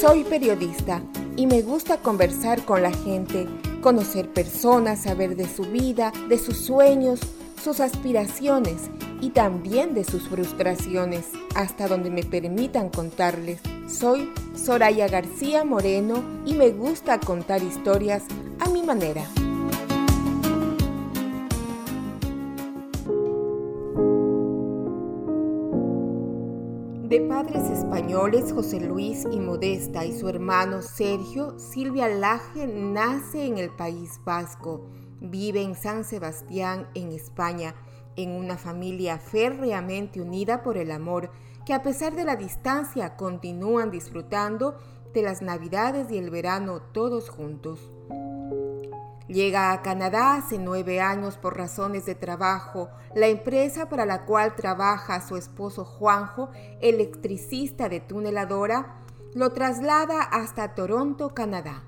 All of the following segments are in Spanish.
Soy periodista y me gusta conversar con la gente, conocer personas, saber de su vida, de sus sueños, sus aspiraciones y también de sus frustraciones, hasta donde me permitan contarles. Soy Soraya García Moreno y me gusta contar historias a mi manera. De padres españoles, José Luis y Modesta y su hermano Sergio, Silvia Laje nace en el País Vasco. Vive en San Sebastián, en España, en una familia férreamente unida por el amor, que a pesar de la distancia continúan disfrutando de las Navidades y el verano todos juntos. Llega a Canadá hace nueve años por razones de trabajo. La empresa para la cual trabaja su esposo Juanjo, electricista de tuneladora, lo traslada hasta Toronto, Canadá.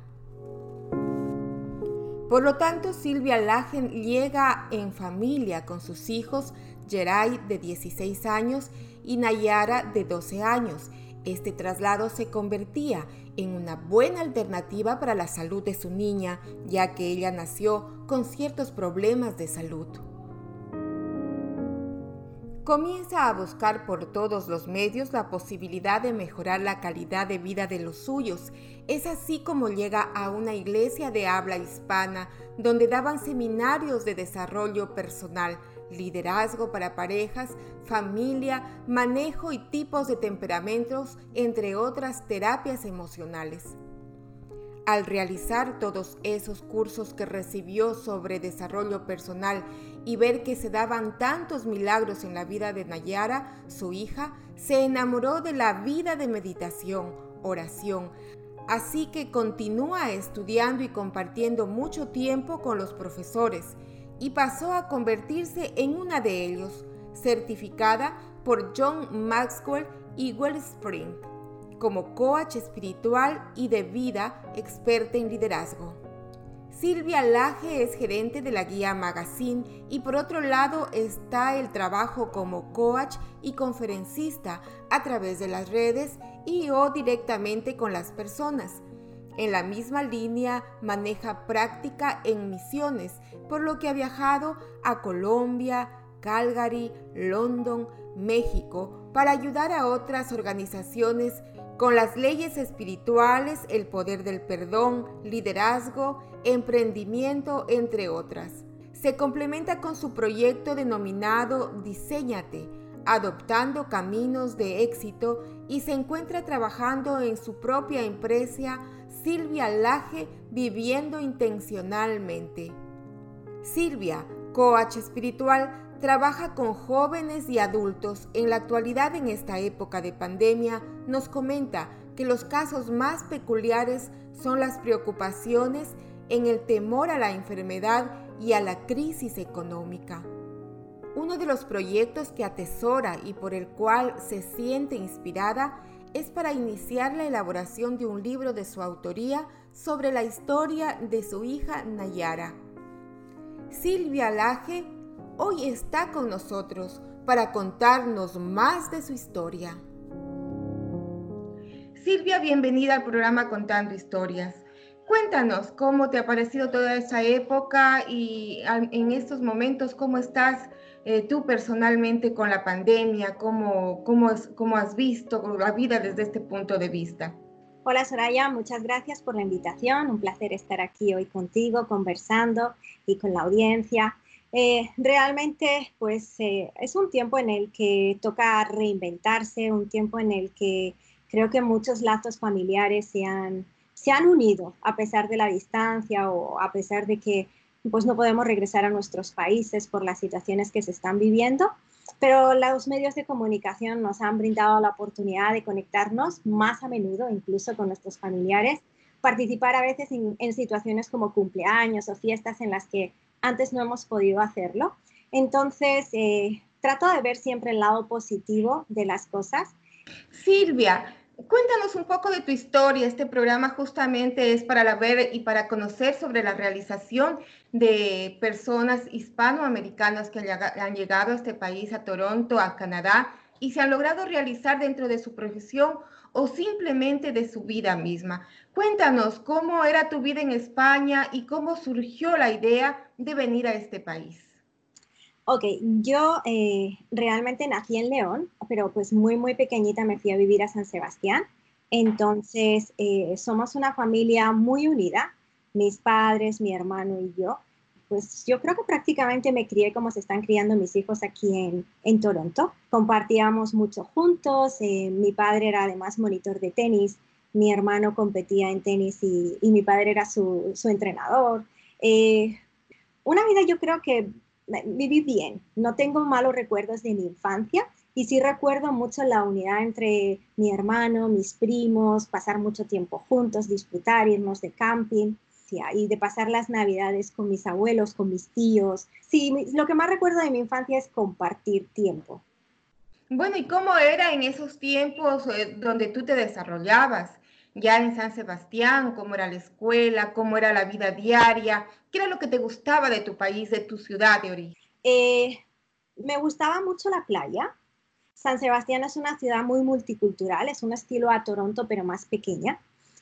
Por lo tanto, Silvia Lagen llega en familia con sus hijos, Geray de 16 años y Nayara de 12 años. Este traslado se convertía en una buena alternativa para la salud de su niña, ya que ella nació con ciertos problemas de salud. Comienza a buscar por todos los medios la posibilidad de mejorar la calidad de vida de los suyos. Es así como llega a una iglesia de habla hispana donde daban seminarios de desarrollo personal, liderazgo para parejas, familia, manejo y tipos de temperamentos, entre otras terapias emocionales. Al realizar todos esos cursos que recibió sobre desarrollo personal y ver que se daban tantos milagros en la vida de Nayara, su hija, se enamoró de la vida de meditación, oración, así que continúa estudiando y compartiendo mucho tiempo con los profesores y pasó a convertirse en una de ellos, certificada por John Maxwell y Wellspring como coach espiritual y de vida experta en liderazgo. Silvia Laje es gerente de la guía Magazine y por otro lado está el trabajo como coach y conferencista a través de las redes y o directamente con las personas en la misma línea maneja práctica en misiones, por lo que ha viajado a Colombia, Calgary, London, México, para ayudar a otras organizaciones con las leyes espirituales, el poder del perdón, liderazgo, emprendimiento, entre otras. Se complementa con su proyecto denominado Diseñate, adoptando caminos de éxito y se encuentra trabajando en su propia empresa Silvia Laje Viviendo Intencionalmente. Silvia, coach espiritual, trabaja con jóvenes y adultos. En la actualidad, en esta época de pandemia, nos comenta que los casos más peculiares son las preocupaciones en el temor a la enfermedad y a la crisis económica. Uno de los proyectos que atesora y por el cual se siente inspirada es para iniciar la elaboración de un libro de su autoría sobre la historia de su hija Nayara. Silvia Laje hoy está con nosotros para contarnos más de su historia. Silvia, bienvenida al programa Contando Historias. Cuéntanos cómo te ha parecido toda esa época y en estos momentos cómo estás eh, tú personalmente con la pandemia, cómo, cómo, cómo has visto la vida desde este punto de vista. Hola Soraya, muchas gracias por la invitación. Un placer estar aquí hoy contigo, conversando y con la audiencia. Eh, realmente, pues eh, es un tiempo en el que toca reinventarse, un tiempo en el que creo que muchos lazos familiares se han, se han unido a pesar de la distancia o a pesar de que pues no podemos regresar a nuestros países por las situaciones que se están viviendo, pero los medios de comunicación nos han brindado la oportunidad de conectarnos más a menudo, incluso con nuestros familiares, participar a veces en, situaciones como cumpleaños o fiestas en las que antes no hemos podido hacerlo. Entonces, eh, trato de ver siempre el lado positivo de las cosas. Silvia, Cuéntanos un poco de tu historia. Este programa justamente es para ver y para conocer sobre la realización de personas hispanoamericanas que han llegado a este país, a Toronto, a Canadá, y se han logrado realizar dentro de su profesión o simplemente de su vida misma. Cuéntanos cómo era tu vida en España y cómo surgió la idea de venir a este país. Ok, yo eh, realmente nací en León, pero pues muy, muy pequeñita me fui a vivir a San Sebastián. Entonces, eh, somos una familia muy unida, mis padres, mi hermano y yo. Pues yo creo que prácticamente me crié como se están criando mis hijos aquí en, en Toronto. Compartíamos mucho juntos, eh, mi padre era además monitor de tenis, mi hermano competía en tenis y, y mi padre era su, su entrenador. una vida yo creo que viví bien, no tengo malos recuerdos de mi infancia y sí recuerdo mucho la unidad entre mi hermano, mis primos, pasar mucho tiempo juntos, disfrutar, irnos de camping y de pasar las navidades con mis abuelos, con mis tíos. Sí, lo que más recuerdo de mi infancia es compartir tiempo. Bueno, ¿y cómo era en esos tiempos eh, donde tú te desarrollabas? Ya en San Sebastián, cómo era la escuela, cómo era la vida diaria, qué era lo que te gustaba de tu país, de tu ciudad de origen. Eh, me gustaba mucho la playa. San Sebastián es una ciudad muy multicultural, es un estilo a Toronto, pero más pequeña.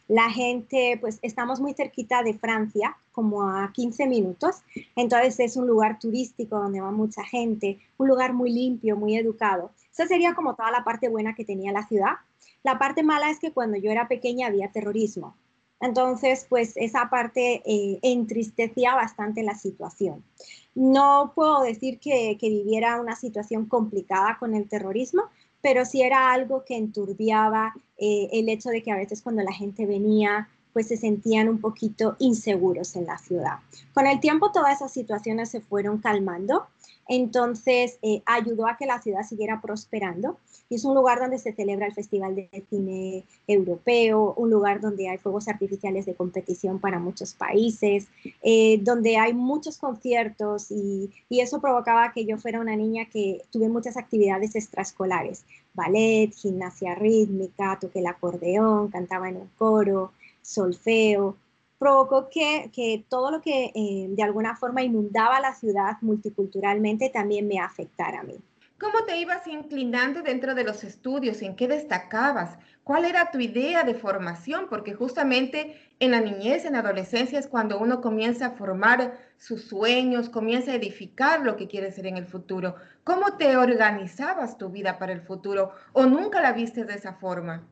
La gente, pues estamos muy cerquita de Francia, como a 15 minutos, entonces es un lugar turístico donde va mucha gente, un lugar muy limpio, muy educado. Esa sería como toda la parte buena que tenía la ciudad. La parte mala es que cuando yo era pequeña había terrorismo. Entonces, pues esa parte eh, entristecía bastante la situación. No puedo decir que, viviera una situación complicada con el terrorismo, pero sí era algo que enturbiaba eh, el hecho de que a veces cuando la gente venía, pues se sentían un poquito inseguros en la ciudad. Con el tiempo todas esas situaciones se fueron calmando, entonces eh, ayudó a que la ciudad siguiera prosperando y es un lugar donde se celebra el Festival de Cine Europeo, un lugar donde hay fuegos artificiales de competición para muchos países, eh, donde hay muchos conciertos y, y, eso provocaba que yo fuera una niña que tuve muchas actividades extraescolares, ballet, gimnasia rítmica, toqué el acordeón, cantaba en un coro, solfeo, provocó que, que, todo lo que eh, de alguna forma inundaba la ciudad multiculturalmente también me afectara a mí. ¿Cómo te ibas inclinando dentro de los estudios? ¿En qué destacabas? ¿Cuál era tu idea de formación? Porque justamente en la niñez, en la adolescencia es cuando uno comienza a formar sus sueños, comienza a edificar lo que quiere ser en el futuro. ¿Cómo te organizabas tu vida para el futuro o nunca la viste de esa forma?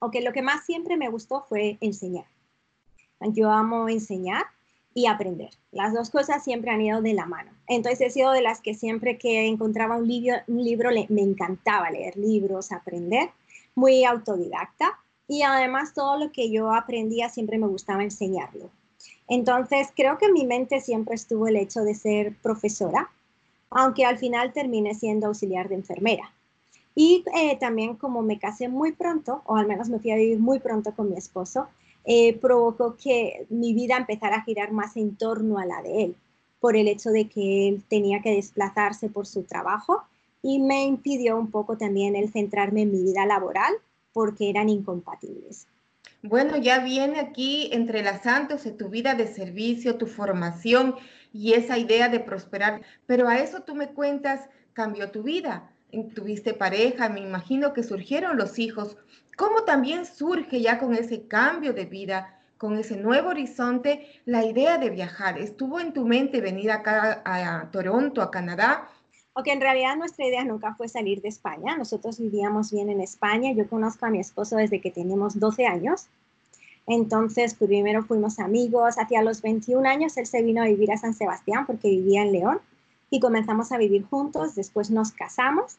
Ok, lo que más siempre me gustó fue enseñar. Yo amo enseñar y aprender. Las dos cosas siempre han ido de la mano. Entonces he sido de las que siempre que encontraba un libro, me encantaba leer libros, aprender, muy autodidacta y además todo lo que yo aprendía siempre me gustaba enseñarlo. Entonces creo que en mi mente siempre estuvo el hecho de ser profesora, aunque al final terminé siendo auxiliar de enfermera. Y eh, también como me casé muy pronto, o al menos me fui a vivir muy pronto con mi esposo, eh, provocó que mi vida empezara a girar más en torno a la de él, por el hecho de que él tenía que desplazarse por su trabajo y me impidió un poco también el centrarme en mi vida laboral porque eran incompatibles. Bueno, ya viene aquí entrelazándose tu vida de servicio, tu formación y esa idea de prosperar, pero a eso tú me cuentas, cambió tu vida, tuviste pareja, me imagino que surgieron los hijos cómo también surge ya con ese cambio de vida, con ese nuevo horizonte, la idea de viajar. ¿Estuvo en tu mente venir acá a, Toronto, a Canadá? Ok, en realidad nuestra idea nunca fue salir de España. Nosotros vivíamos bien en España. Yo conozco a mi esposo desde que teníamos 12 años. Entonces, pues, primero fuimos amigos. Hacia los 21 años él se vino a vivir a San Sebastián porque vivía en León y comenzamos a vivir juntos. Después nos casamos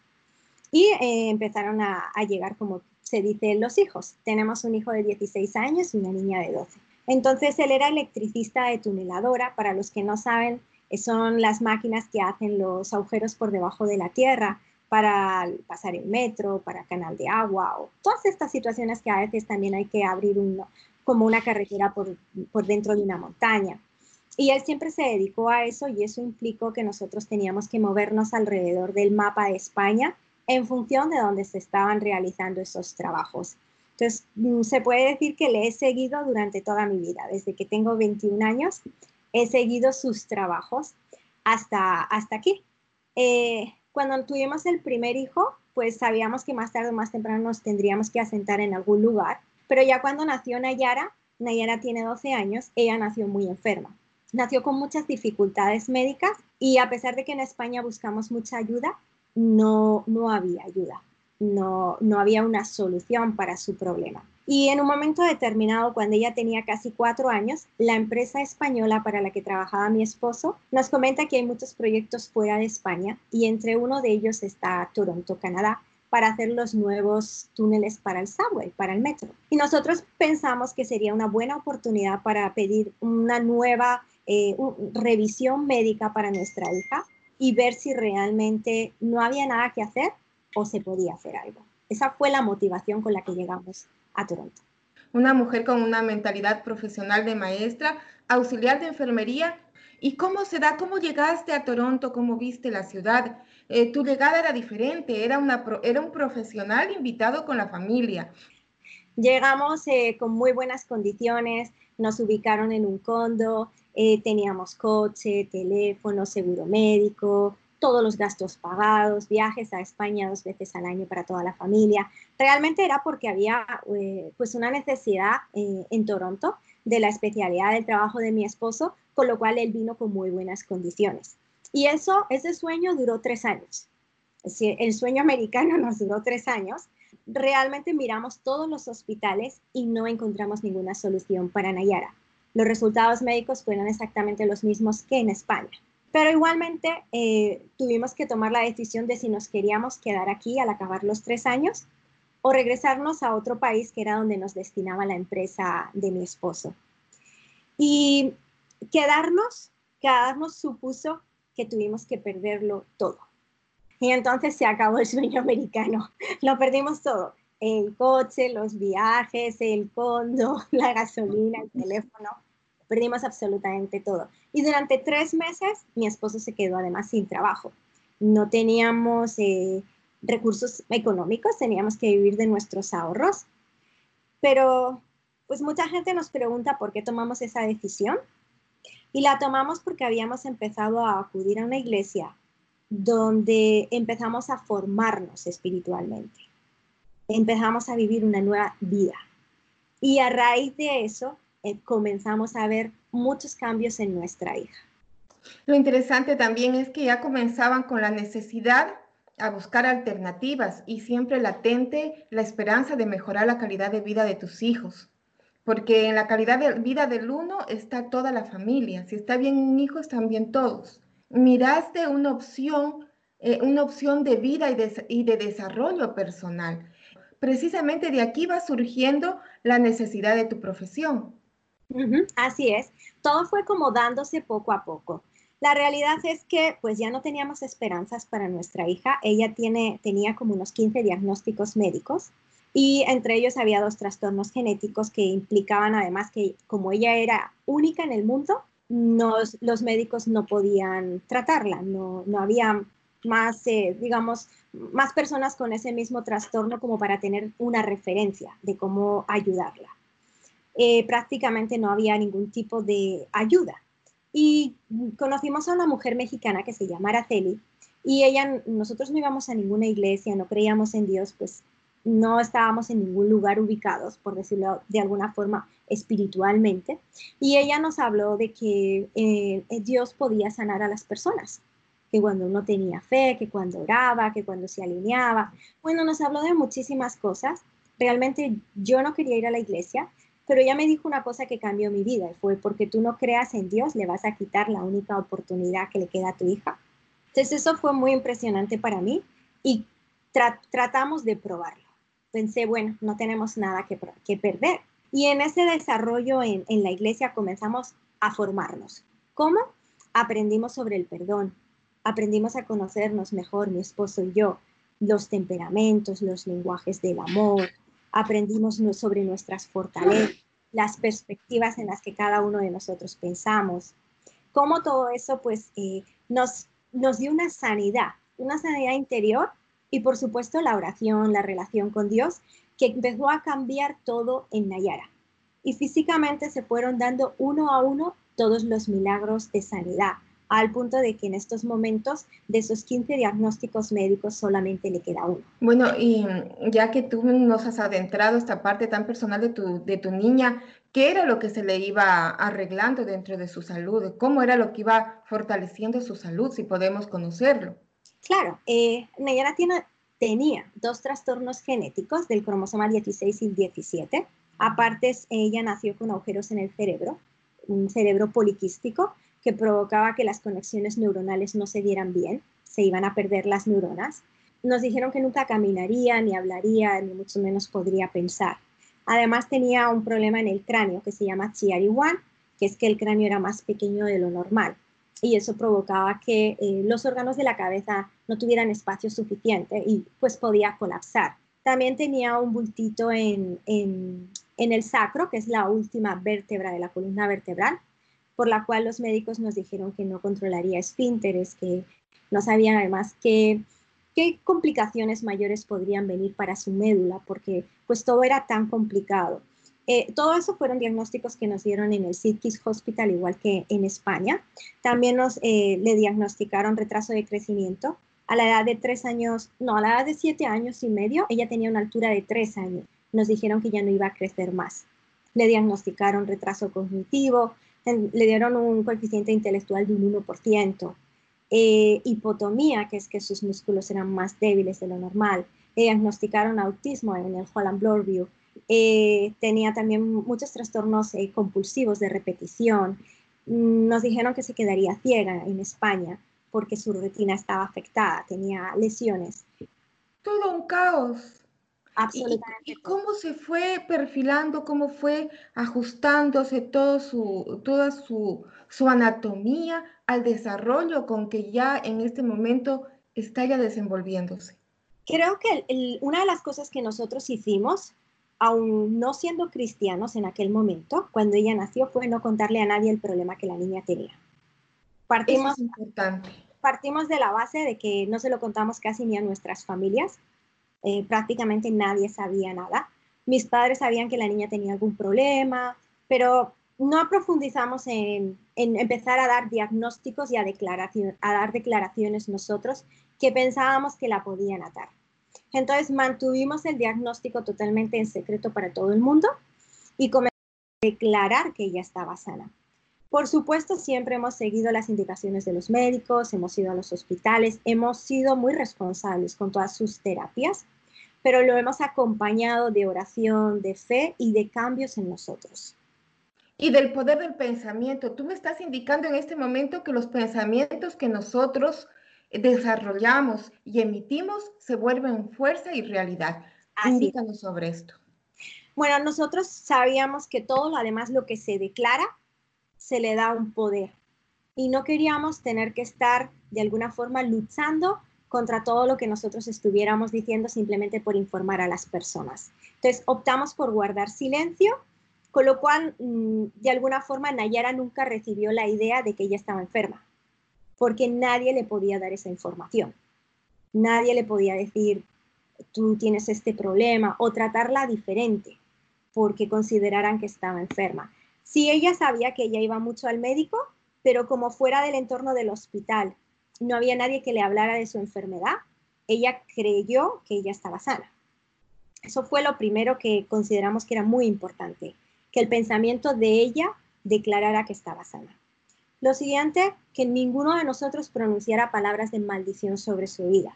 y eh, empezaron a, a, llegar como se dice los hijos. Tenemos un hijo de 16 años y una niña de 12. Entonces él era electricista de tuneladora. Para los que no saben, son las máquinas que hacen los agujeros por debajo de la tierra para pasar el metro, para canal de agua o todas estas situaciones que a veces también hay que abrir como una carretera por, por dentro de una montaña. Y él siempre se dedicó a eso y eso implicó que nosotros teníamos que movernos alrededor del mapa de España en función de dónde se estaban realizando esos trabajos. Entonces, mm, se puede decir que le he seguido durante toda mi vida, desde que tengo 21 años, he seguido sus trabajos hasta, hasta aquí. Eh, cuando tuvimos el primer hijo, pues sabíamos que más tarde o más temprano nos tendríamos que asentar en algún lugar. Pero ya cuando nació Nayara, Nayara tiene 12 años, ella nació muy enferma. Nació con muchas dificultades médicas y a pesar de que en España buscamos mucha ayuda, no, no había ayuda, no, no había una solución para su problema. Y en un momento determinado, cuando ella tenía casi cuatro años, la empresa española para la que trabajaba mi esposo nos comenta que hay muchos proyectos fuera de España y entre uno de ellos está Toronto, Canadá, para hacer los nuevos túneles para el subway, para el metro. Y nosotros pensamos que sería una buena oportunidad para pedir una nueva eh, revisión médica para nuestra hija y ver si realmente no había nada que hacer o se podía hacer algo. Esa fue la motivación con la que llegamos a Toronto. Una mujer con una mentalidad profesional de maestra, auxiliar de enfermería. ¿Y cómo se da? ¿Cómo llegaste a Toronto? ¿Cómo viste la ciudad? Eh, tu llegada era diferente, era, una, era un profesional invitado con la familia. Llegamos eh, con muy buenas condiciones, nos ubicaron en un condo, eh, teníamos coche, teléfono, seguro médico, todos los gastos pagados, viajes a España dos veces al año para toda la familia. Realmente era porque había eh, pues una necesidad eh, en Toronto de la especialidad del trabajo de mi esposo, con lo cual él vino con muy buenas condiciones. Y eso, ese sueño duró tres años. el sueño americano nos duró tres años. Realmente miramos todos los hospitales y no encontramos ninguna solución para Nayara. Los resultados médicos fueron exactamente los mismos que en España. Pero igualmente eh, tuvimos que tomar la decisión de si nos queríamos quedar aquí al acabar los tres años o regresarnos a otro país que era donde nos destinaba la empresa de mi esposo. Y quedarnos, quedarnos supuso que tuvimos que perderlo todo. Y entonces se acabó el sueño americano. Lo perdimos todo. El coche, los viajes, el condo, la gasolina, el teléfono perdimos absolutamente todo. Y durante tres meses mi esposo se quedó además sin trabajo. No teníamos eh, recursos económicos, teníamos que vivir de nuestros ahorros. Pero pues mucha gente nos pregunta por qué tomamos esa decisión. Y la tomamos porque habíamos empezado a acudir a una iglesia donde empezamos a formarnos espiritualmente. Empezamos a vivir una nueva vida. Y a raíz de eso eh, comenzamos a ver muchos cambios en nuestra hija. Lo interesante también es que ya comenzaban con la necesidad a buscar alternativas y siempre latente la esperanza de mejorar la calidad de vida de tus hijos. Porque en la calidad de vida del uno está toda la familia. Si está bien un hijo, están bien todos. Miraste una opción, eh, una opción de vida y de, y de desarrollo personal. Precisamente de aquí va surgiendo la necesidad de tu profesión así es, todo fue como dándose poco a poco. La realidad es que pues ya no teníamos esperanzas para nuestra hija. Ella tiene, tenía como unos 15 diagnósticos médicos y entre ellos había dos trastornos genéticos que implicaban además que como ella era única en el mundo, los médicos no podían tratarla, no, no había más, eh, digamos, más personas con ese mismo trastorno como para tener una referencia de cómo ayudarla. Eh, prácticamente no había ningún tipo de ayuda. Y conocimos a una mujer mexicana que se llama Araceli y ella, nosotros no íbamos a ninguna iglesia, no creíamos en Dios, pues no estábamos en ningún lugar ubicados, por decirlo de alguna forma, espiritualmente. Y ella nos habló de que eh, Dios podía sanar a las personas, que cuando uno tenía fe, que cuando oraba, que cuando se alineaba. Bueno, nos habló de muchísimas cosas. Realmente yo no quería ir a la iglesia, pero ella me dijo una cosa que cambió mi vida y fue porque tú no creas en Dios, le vas a quitar la única oportunidad que le queda a tu hija. Entonces eso fue muy impresionante para mí y tratamos de probarlo. Pensé, bueno, no tenemos nada que, perder. Y en ese desarrollo en, en la iglesia comenzamos a formarnos. ¿Cómo? Aprendimos sobre el perdón, aprendimos a conocernos mejor, mi esposo y yo, los temperamentos, los lenguajes del amor, aprendimos sobre nuestras fortalezas, las perspectivas en las que cada uno de nosotros pensamos, cómo todo eso pues eh, nos, nos dio una sanidad, una sanidad interior y por supuesto la oración, la relación con Dios, que empezó a cambiar todo en Nayara. Y físicamente se fueron dando uno a uno todos los milagros de sanidad, al punto de que en estos momentos de esos 15 diagnósticos médicos solamente le queda uno. Bueno, y ya que tú nos has adentrado esta parte tan personal de tu, de tu niña, ¿qué era lo que se le iba arreglando dentro de su salud? ¿Cómo era lo que iba fortaleciendo su salud, si podemos conocerlo? Claro, eh, Nayara tenía dos trastornos genéticos del cromosoma 16 y 17. Aparte, ella nació con agujeros en el cerebro, un cerebro poliquístico, que provocaba que las conexiones neuronales no se dieran bien, se iban a perder las neuronas. Nos dijeron que nunca caminaría, ni hablaría, ni mucho menos podría pensar. Además tenía un problema en el cráneo que se llama Chiari-1, que es que el cráneo era más pequeño de lo normal y eso provocaba que eh, los órganos de la cabeza no tuvieran espacio suficiente y pues podía colapsar. También tenía un bultito en, en, en el sacro, que es la última vértebra de la columna vertebral, por la cual los médicos nos dijeron que no controlaría esfínteres, que no sabían además qué, qué complicaciones mayores podrían venir para su médula, porque pues todo era tan complicado. Eh, todo eso fueron diagnósticos que nos dieron en el Sidkis Hospital, igual que en España. También nos eh, le diagnosticaron retraso de crecimiento. A la edad de tres años, no, a la edad de siete años y medio, ella tenía una altura de tres años. Nos dijeron que ya no iba a crecer más. Le diagnosticaron retraso cognitivo, le dieron un coeficiente intelectual de un 1%, eh, hipotomía, que es que sus músculos eran más débiles de lo normal, le diagnosticaron autismo en el Holland Bloorview, eh, tenía también muchos trastornos eh, compulsivos de repetición, mm, nos dijeron que se quedaría ciega en España porque su retina estaba afectada, tenía lesiones. Todo un caos. Absolutamente. ¿Y, cómo se fue perfilando, cómo fue ajustándose todo su, toda su, su anatomía al desarrollo con que ya en este momento está ya desenvolviéndose? Creo que una de las cosas que nosotros hicimos, aún no siendo cristianos en aquel momento, cuando ella nació, fue no contarle a nadie el problema que la niña tenía. Partimos, importante. Partimos de la base de que no se lo contamos casi ni a nuestras familias, eh, prácticamente nadie sabía nada. Mis padres sabían que la niña tenía algún problema, pero no profundizamos en, empezar a dar diagnósticos y a, a dar declaraciones nosotros que pensábamos que la podían atar. Entonces mantuvimos el diagnóstico totalmente en secreto para todo el mundo y comenzamos a declarar que ella estaba sana. Por supuesto, siempre hemos seguido las indicaciones de los médicos, hemos ido a los hospitales, hemos sido muy responsables con todas sus terapias, pero lo hemos acompañado de oración, de fe y de cambios en nosotros. Y del poder del pensamiento. Tú me estás indicando en este momento que los pensamientos que nosotros desarrollamos y emitimos se vuelven fuerza y realidad. Indícanos sobre esto. Bueno, nosotros sabíamos que todo, además lo que se declara, se le da un poder. Y no queríamos tener que estar de alguna forma luchando contra todo lo que nosotros estuviéramos diciendo simplemente por informar a las personas. Entonces optamos por guardar silencio, con lo cual mm, de alguna forma Nayara nunca recibió la idea de que ella estaba enferma, porque nadie le podía dar esa información. Nadie le podía decir, tú tienes este problema o tratarla diferente porque consideraran que estaba enferma. Si ella sabía que ella iba mucho al médico, pero como fuera del entorno del hospital no había nadie que le hablara de su enfermedad, ella creyó que ella estaba sana. Eso fue lo primero que consideramos que era muy importante, que el pensamiento de ella declarara que estaba sana. Lo siguiente, que ninguno de nosotros pronunciara palabras de maldición sobre su vida,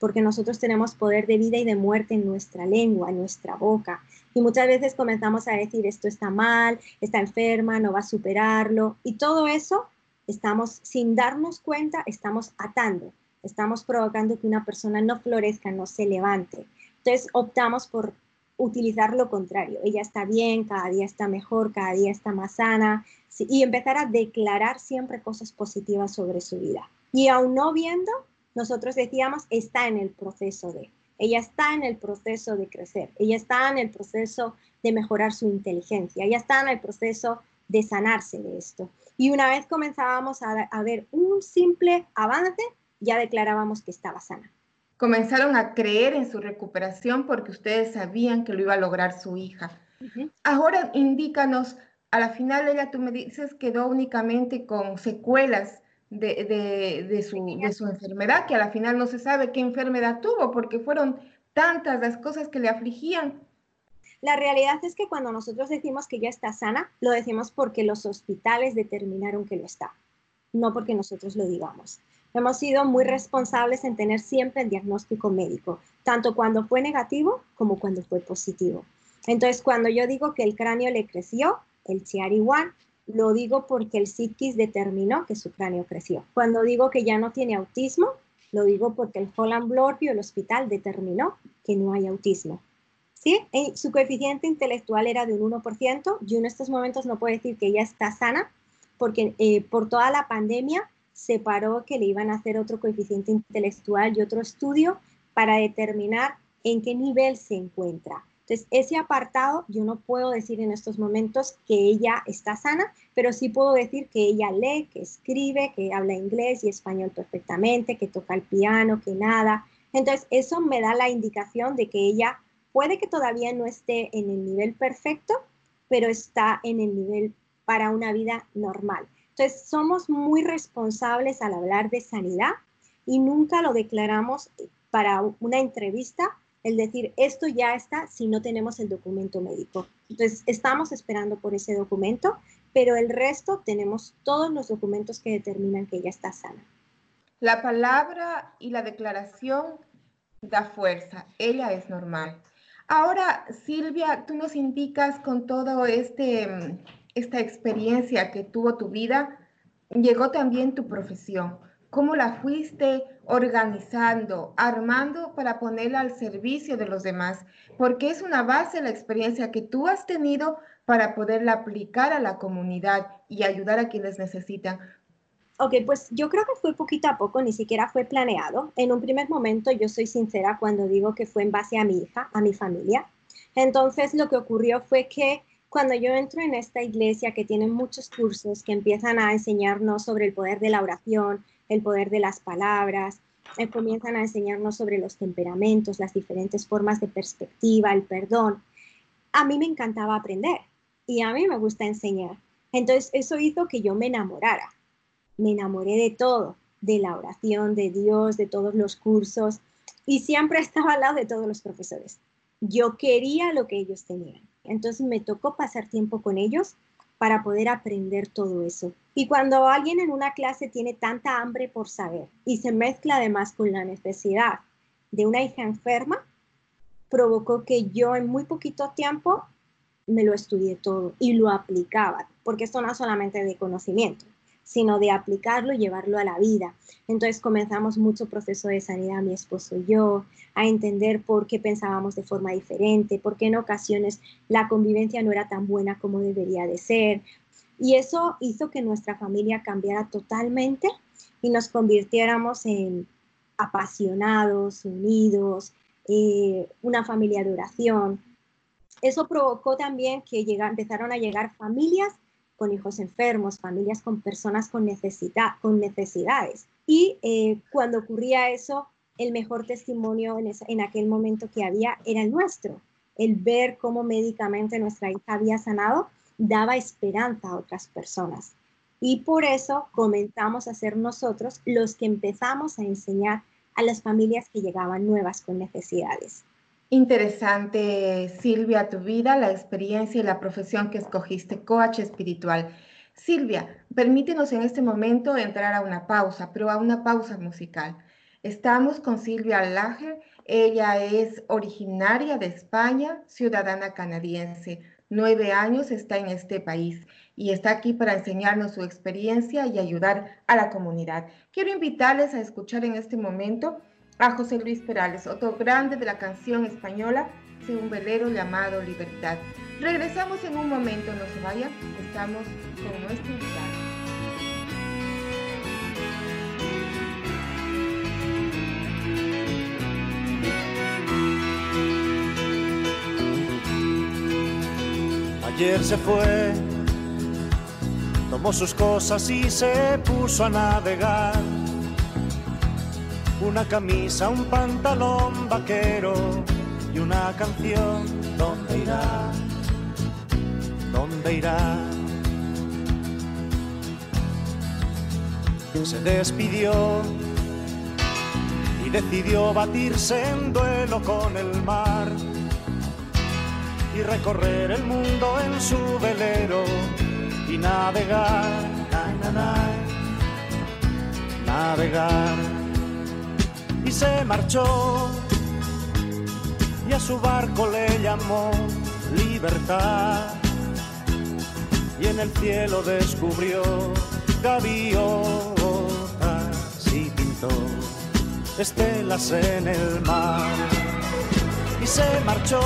porque nosotros tenemos poder de vida y de muerte en nuestra lengua, en nuestra boca. Y muchas veces comenzamos a decir, esto está mal, está enferma, no va a superarlo. Y todo eso, estamos, sin darnos cuenta, estamos atando, estamos provocando que una persona no florezca, no se levante. Entonces optamos por utilizar lo contrario. Ella está bien, cada día está mejor, cada día está más sana y empezar a declarar siempre cosas positivas sobre su vida. Y aún no viendo, nosotros decíamos, está en el proceso de, ella está en el proceso de crecer, ella está en el proceso de mejorar su inteligencia, ella está en el proceso de sanarse de esto. Y una vez comenzábamos a, a ver un simple avance, ya declarábamos que estaba sana. Comenzaron a creer en su recuperación porque ustedes sabían que lo iba a lograr su hija. Ahora indícanos, a la final ella, tú me dices, quedó únicamente con secuelas de, de, su, de su enfermedad, que a la final no se sabe qué enfermedad tuvo, porque fueron tantas las cosas que le afligían. La realidad es que cuando nosotros decimos que ya está sana, lo decimos porque los hospitales determinaron que lo está, no porque nosotros lo digamos. Hemos sido muy responsables en tener siempre el diagnóstico médico, tanto cuando fue negativo como cuando fue positivo. Entonces, cuando yo digo que el cráneo le creció, el CRI1, lo digo porque el psiquis determinó que su cráneo creció. Cuando digo que ya no tiene autismo, lo digo porque el Holland Bloorview, el hospital, determinó que no hay autismo. ¿Sí? su coeficiente intelectual era de un 1%. Yo en estos momentos no puedo decir que ella está sana porque eh, por toda la pandemia separó que le iban a hacer otro coeficiente intelectual y otro estudio para determinar en qué nivel se encuentra. Entonces, ese apartado yo no puedo decir en estos momentos que ella está sana, pero sí puedo decir que ella lee, que escribe, que habla inglés y español perfectamente, que toca el piano, que nada. Entonces, eso me da la indicación de que ella puede que todavía no esté en el nivel perfecto, pero está en el nivel para una vida normal. Entonces, somos muy responsables al hablar de sanidad y nunca lo declaramos para una entrevista, el decir esto ya está si no tenemos el documento médico. Entonces, estamos esperando por ese documento, pero el resto tenemos todos los documentos que determinan que ella está sana. La palabra y la declaración da fuerza, ella es normal. Ahora, Silvia, tú nos indicas con todo este esta experiencia que tuvo tu vida, llegó también tu profesión. ¿Cómo la fuiste organizando, armando para ponerla al servicio de los demás? Porque es una base la experiencia que tú has tenido para poderla aplicar a la comunidad y ayudar a quienes necesitan. Ok, pues yo creo que fue poquito a poco, ni siquiera fue planeado. En un primer momento yo soy sincera cuando digo que fue en base a mi hija, a mi familia. Entonces lo que ocurrió fue que cuando yo entro en esta iglesia que tiene muchos cursos que empiezan a enseñarnos sobre el poder de la oración, el poder de las palabras, eh, comienzan a enseñarnos sobre los temperamentos, las diferentes formas de perspectiva, el perdón, a mí me encantaba aprender y a mí me gusta enseñar. Entonces eso hizo que yo me enamorara. Me enamoré de todo, de la oración, de Dios, de todos los cursos y siempre estaba al lado de todos los profesores. Yo quería lo que ellos tenían. Entonces me tocó pasar tiempo con ellos para poder aprender todo eso. Y cuando alguien en una clase tiene tanta hambre por saber y se mezcla además con la necesidad de una hija enferma, provocó que yo en muy poquito tiempo me lo estudié todo y lo aplicaba, porque esto no es solamente de conocimiento, sino de aplicarlo y llevarlo a la vida. Entonces comenzamos mucho proceso de sanidad, mi esposo y yo, a entender por qué pensábamos de forma diferente, por qué en ocasiones la convivencia no era tan buena como debería de ser. Y eso hizo que nuestra familia cambiara totalmente y nos convirtiéramos en apasionados, unidos, eh, una familia de oración. Eso provocó también que empezaron a llegar familias con hijos enfermos, familias con personas con, necesidad, con necesidades. Y eh, cuando ocurría eso, el mejor testimonio en, en aquel momento que había era el nuestro. El ver cómo médicamente nuestra hija había sanado daba esperanza a otras personas. Y por eso comenzamos a ser nosotros los que empezamos a enseñar a las familias que llegaban nuevas con necesidades. Interesante, Silvia, tu vida, la experiencia y la profesión que escogiste, coach espiritual. Silvia, permítenos en este momento entrar a una pausa, pero a una pausa musical. Estamos con Silvia Lager. Ella es originaria de España, ciudadana canadiense. Nueve años está en este país y está aquí para enseñarnos su experiencia y ayudar a la comunidad. Quiero invitarles a escuchar en este momento a José Luis Perales, otro grande de la canción española de un velero llamado Libertad. Regresamos en un momento, no se vayan, estamos con nuestro invitado. Ayer se fue, tomó sus cosas y se puso a navegar una camisa, un pantalón vaquero y una canción. ¿Dónde irá? ¿Dónde irá? se despidió y decidió batirse en duelo con el mar y recorrer el mundo en su velero y navegar, navegar. Se marchó y a su barco le llamó libertad. Y en el cielo descubrió gaviotas y pintó estelas en el mar. Y se marchó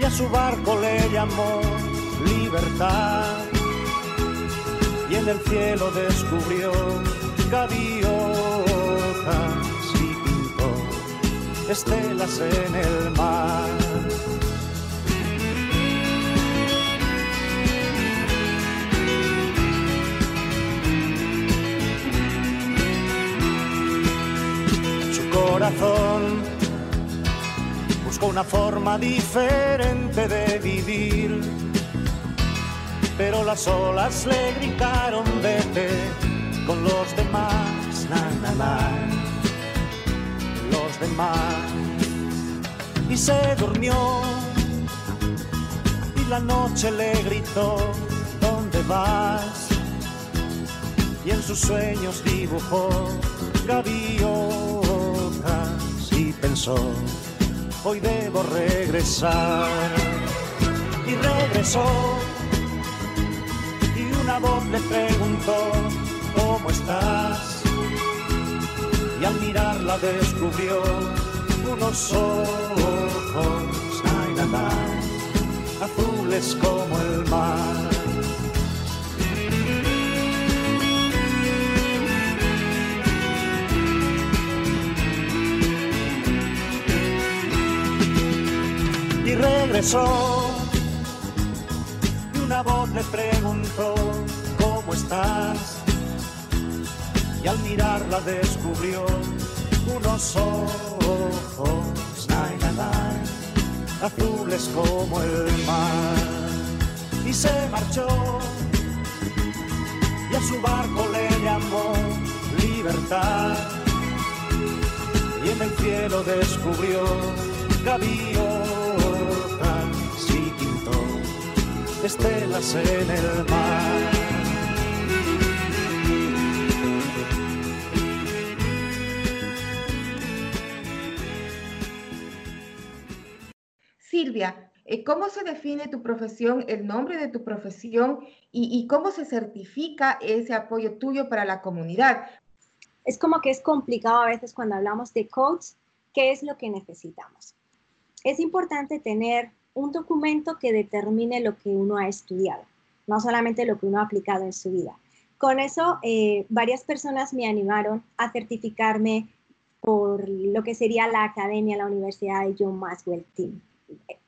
y a su barco le llamó libertad. Y en el cielo descubrió gaviotas estelas en el mar. Su corazón buscó una forma diferente de vivir pero las olas le gritaron vete con los demás, na, demás. Y se durmió y la noche le gritó, ¿dónde vas? Y en sus sueños dibujó gaviotas y pensó, hoy debo regresar. Y regresó una voz le preguntó, ¿cómo estás? Y al mirarla descubrió unos ojos, azules como el mar. Y regresó una voz le preguntó, ¿cómo estás? Y al mirarla descubrió unos ojos, azules como el mar. Y se marchó y a su barco le llamó libertad. Y en el cielo descubrió gaviotas estelas en el mar. Silvia, eh, ¿cómo se define tu profesión, el nombre de tu profesión y, cómo se certifica ese apoyo tuyo para la comunidad? Es como que es complicado a veces cuando hablamos de coach, qué es lo que necesitamos. Es importante tener un documento que determine lo que uno ha estudiado, no solamente lo que uno ha aplicado en su vida. Con eso, eh, varias personas me animaron a certificarme por lo que sería la academia, la Universidad de John Maxwell Team.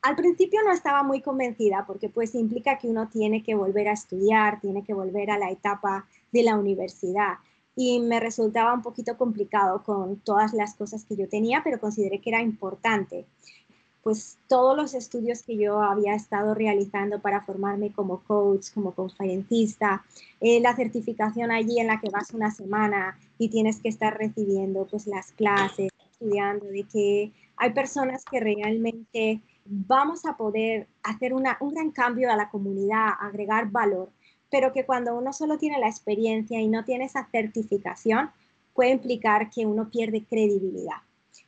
Al principio no estaba muy convencida porque pues implica que uno tiene que volver a estudiar, tiene que volver a la etapa de la universidad. Y me resultaba un poquito complicado con todas las cosas que yo tenía, pero consideré que era importante. Pues todos los estudios que yo había estado realizando para formarme como coach, como conferencista, eh, la certificación allí en la que vas una semana y tienes que estar recibiendo pues las clases, estudiando, de que hay personas que realmente vamos a poder hacer un gran cambio a la comunidad, agregar valor, pero que cuando uno solo tiene la experiencia y no tiene esa certificación, puede implicar que uno pierde credibilidad.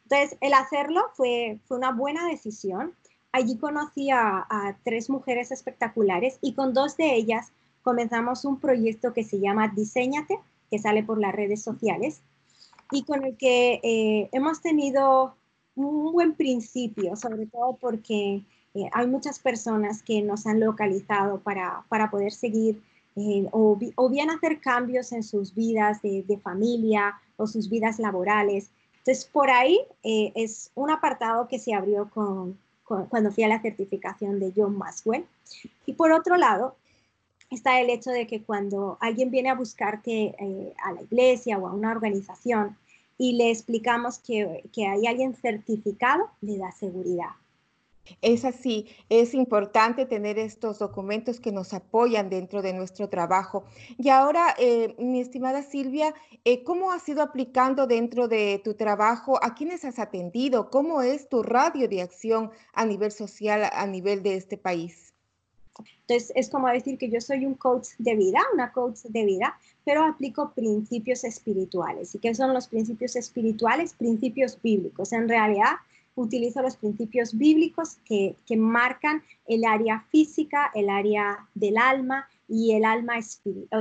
Entonces, el hacerlo fue, fue una buena decisión. Allí conocí a, tres mujeres espectaculares y con dos de ellas comenzamos un proyecto que se llama Diseñate, que sale por las redes sociales y con el que eh, hemos tenido un buen principio, sobre todo porque eh, hay muchas personas que nos han localizado para, para poder seguir eh, o, bien hacer cambios en sus vidas de, familia o sus vidas laborales entonces, por ahí eh, es un apartado que se abrió con, cuando fui a la certificación de John Maxwell. Y por otro lado, está el hecho de que cuando alguien viene a buscarte a la iglesia o a una organización y le explicamos que, que hay alguien certificado, le da seguridad. Es así, es importante tener estos documentos que nos apoyan dentro de nuestro trabajo. Y ahora, eh, mi estimada Silvia, eh, ¿cómo has ido aplicando dentro de tu trabajo? ¿A quiénes has atendido? ¿Cómo es tu radio de acción a nivel social, a nivel de este país? Entonces, es como decir que yo soy un coach de vida, una coach de vida, pero aplico principios espirituales. ¿Y qué son los principios espirituales? Principios bíblicos. En realidad, utilizo los principios bíblicos que, marcan el área física, el área del alma y el, alma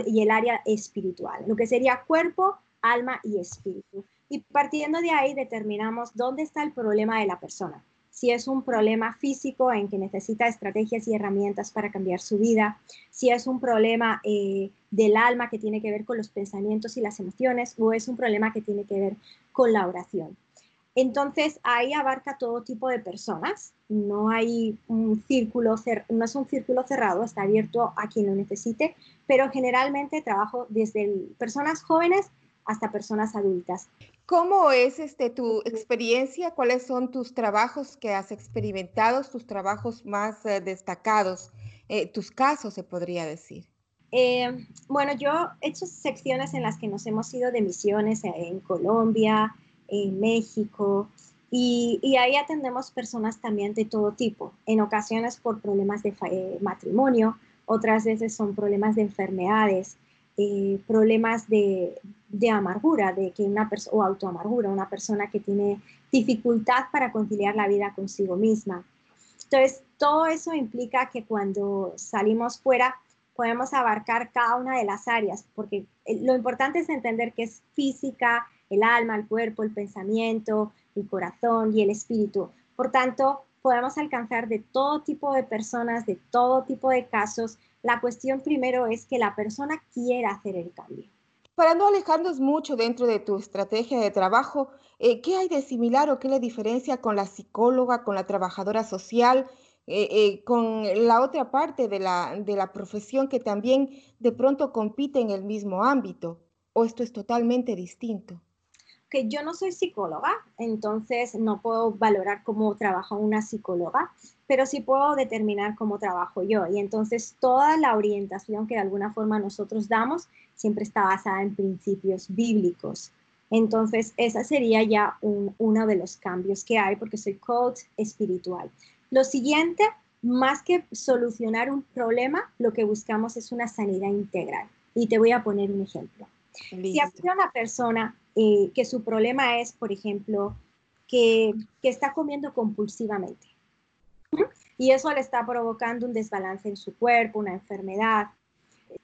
y el área espiritual, lo que sería cuerpo, alma y espíritu. Y partiendo de ahí determinamos dónde está el problema de la persona. Si es un problema físico en que necesita estrategias y herramientas para cambiar su vida, si es un problema eh, del alma que tiene que ver con los pensamientos y las emociones, o es un problema que tiene que ver con la oración. Entonces ahí abarca todo tipo de personas, no hay un círculo, no es un círculo cerrado, está abierto a quien lo necesite, pero generalmente trabajo desde personas jóvenes hasta personas adultas. ¿Cómo es este, tu experiencia? ¿Cuáles son tus trabajos que has experimentado, tus trabajos más eh, destacados, eh, tus casos, se podría decir? Eh, bueno, yo he hecho secciones en las que nos hemos ido de misiones en Colombia, en México, y, ahí atendemos personas también de todo tipo, en ocasiones por problemas de eh, matrimonio, otras veces son problemas de enfermedades, eh, problemas de, amargura, de que una o autoamargura, una persona que tiene dificultad para conciliar la vida consigo misma. Entonces, todo eso implica que cuando salimos fuera podemos abarcar cada una de las áreas, porque eh, lo importante es entender que es física, el alma, el cuerpo, el pensamiento, el corazón y el espíritu. Por tanto, podemos alcanzar de todo tipo de personas, de todo tipo de casos. La cuestión primero es que la persona quiera hacer el cambio. Para no alejarnos mucho dentro de tu estrategia de trabajo, eh, ¿qué hay de similar o qué le diferencia con la psicóloga, con la trabajadora social, eh, eh, con la otra parte de la, de la profesión que también de pronto compite en el mismo ámbito? ¿O esto es totalmente distinto? que yo no soy psicóloga, entonces no puedo valorar cómo trabaja una psicóloga, pero sí puedo determinar cómo trabajo yo. Y entonces toda la orientación que de alguna forma nosotros damos siempre está basada en principios bíblicos. Entonces, esa sería ya uno de los cambios que hay porque soy coach espiritual. Lo siguiente, más que solucionar un problema, lo que buscamos es una sanidad integral. Y te voy a poner un ejemplo. Si hay una persona eh, que su problema es, por ejemplo, que, está comiendo compulsivamente. Y eso le está provocando un desbalance en su cuerpo, una enfermedad.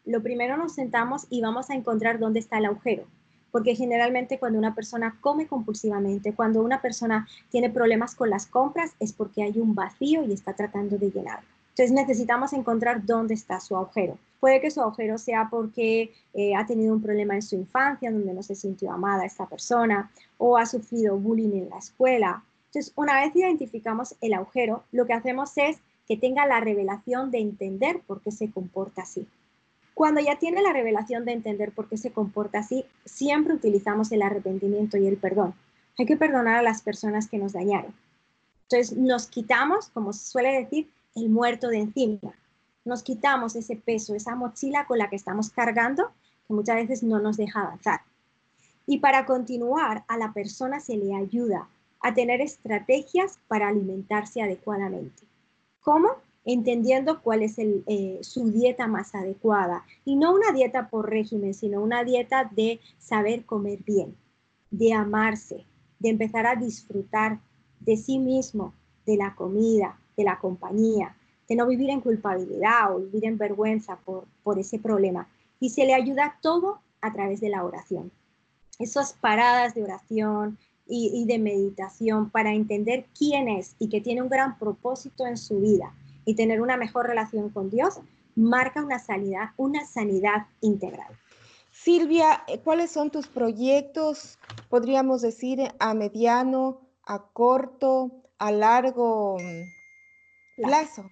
Lo primero nos sentamos y vamos a encontrar dónde está el agujero. Porque generalmente cuando una persona come compulsivamente, cuando una persona tiene problemas con las compras, es porque hay un vacío y está tratando de llenarlo. Entonces necesitamos encontrar dónde está su agujero. Puede que su agujero sea porque eh, ha tenido un problema en su infancia donde no se sintió amada esta persona o ha sufrido bullying en la escuela. Entonces, una vez identificamos el agujero, lo que hacemos es que tenga la revelación de entender por qué se comporta así. Cuando ya tiene la revelación de entender por qué se comporta así, siempre utilizamos el arrepentimiento y el perdón. Hay que perdonar a las personas que nos dañaron. Entonces nos quitamos, como se suele decir, el muerto de encima. Nos quitamos ese peso, esa mochila con la que estamos cargando, que muchas veces no nos deja avanzar. Y para continuar, a la persona se le ayuda a tener estrategias para alimentarse adecuadamente. ¿Cómo? Entendiendo cuál es eh, su dieta más adecuada. Y no una dieta por régimen, sino una dieta de saber comer bien, de amarse, de empezar a disfrutar de sí mismo, de la comida, de la compañía, de no vivir en culpabilidad o vivir en vergüenza por, por ese problema. Y se le ayuda todo a través de la oración. Esas paradas de oración y, y de meditación para entender quién es y que tiene un gran propósito en su vida y tener una mejor relación con Dios, marca una sanidad, una sanidad integral. Silvia, eh, ¿cuáles son tus proyectos, podríamos decir, a mediano, a corto, a largo mm, plazo?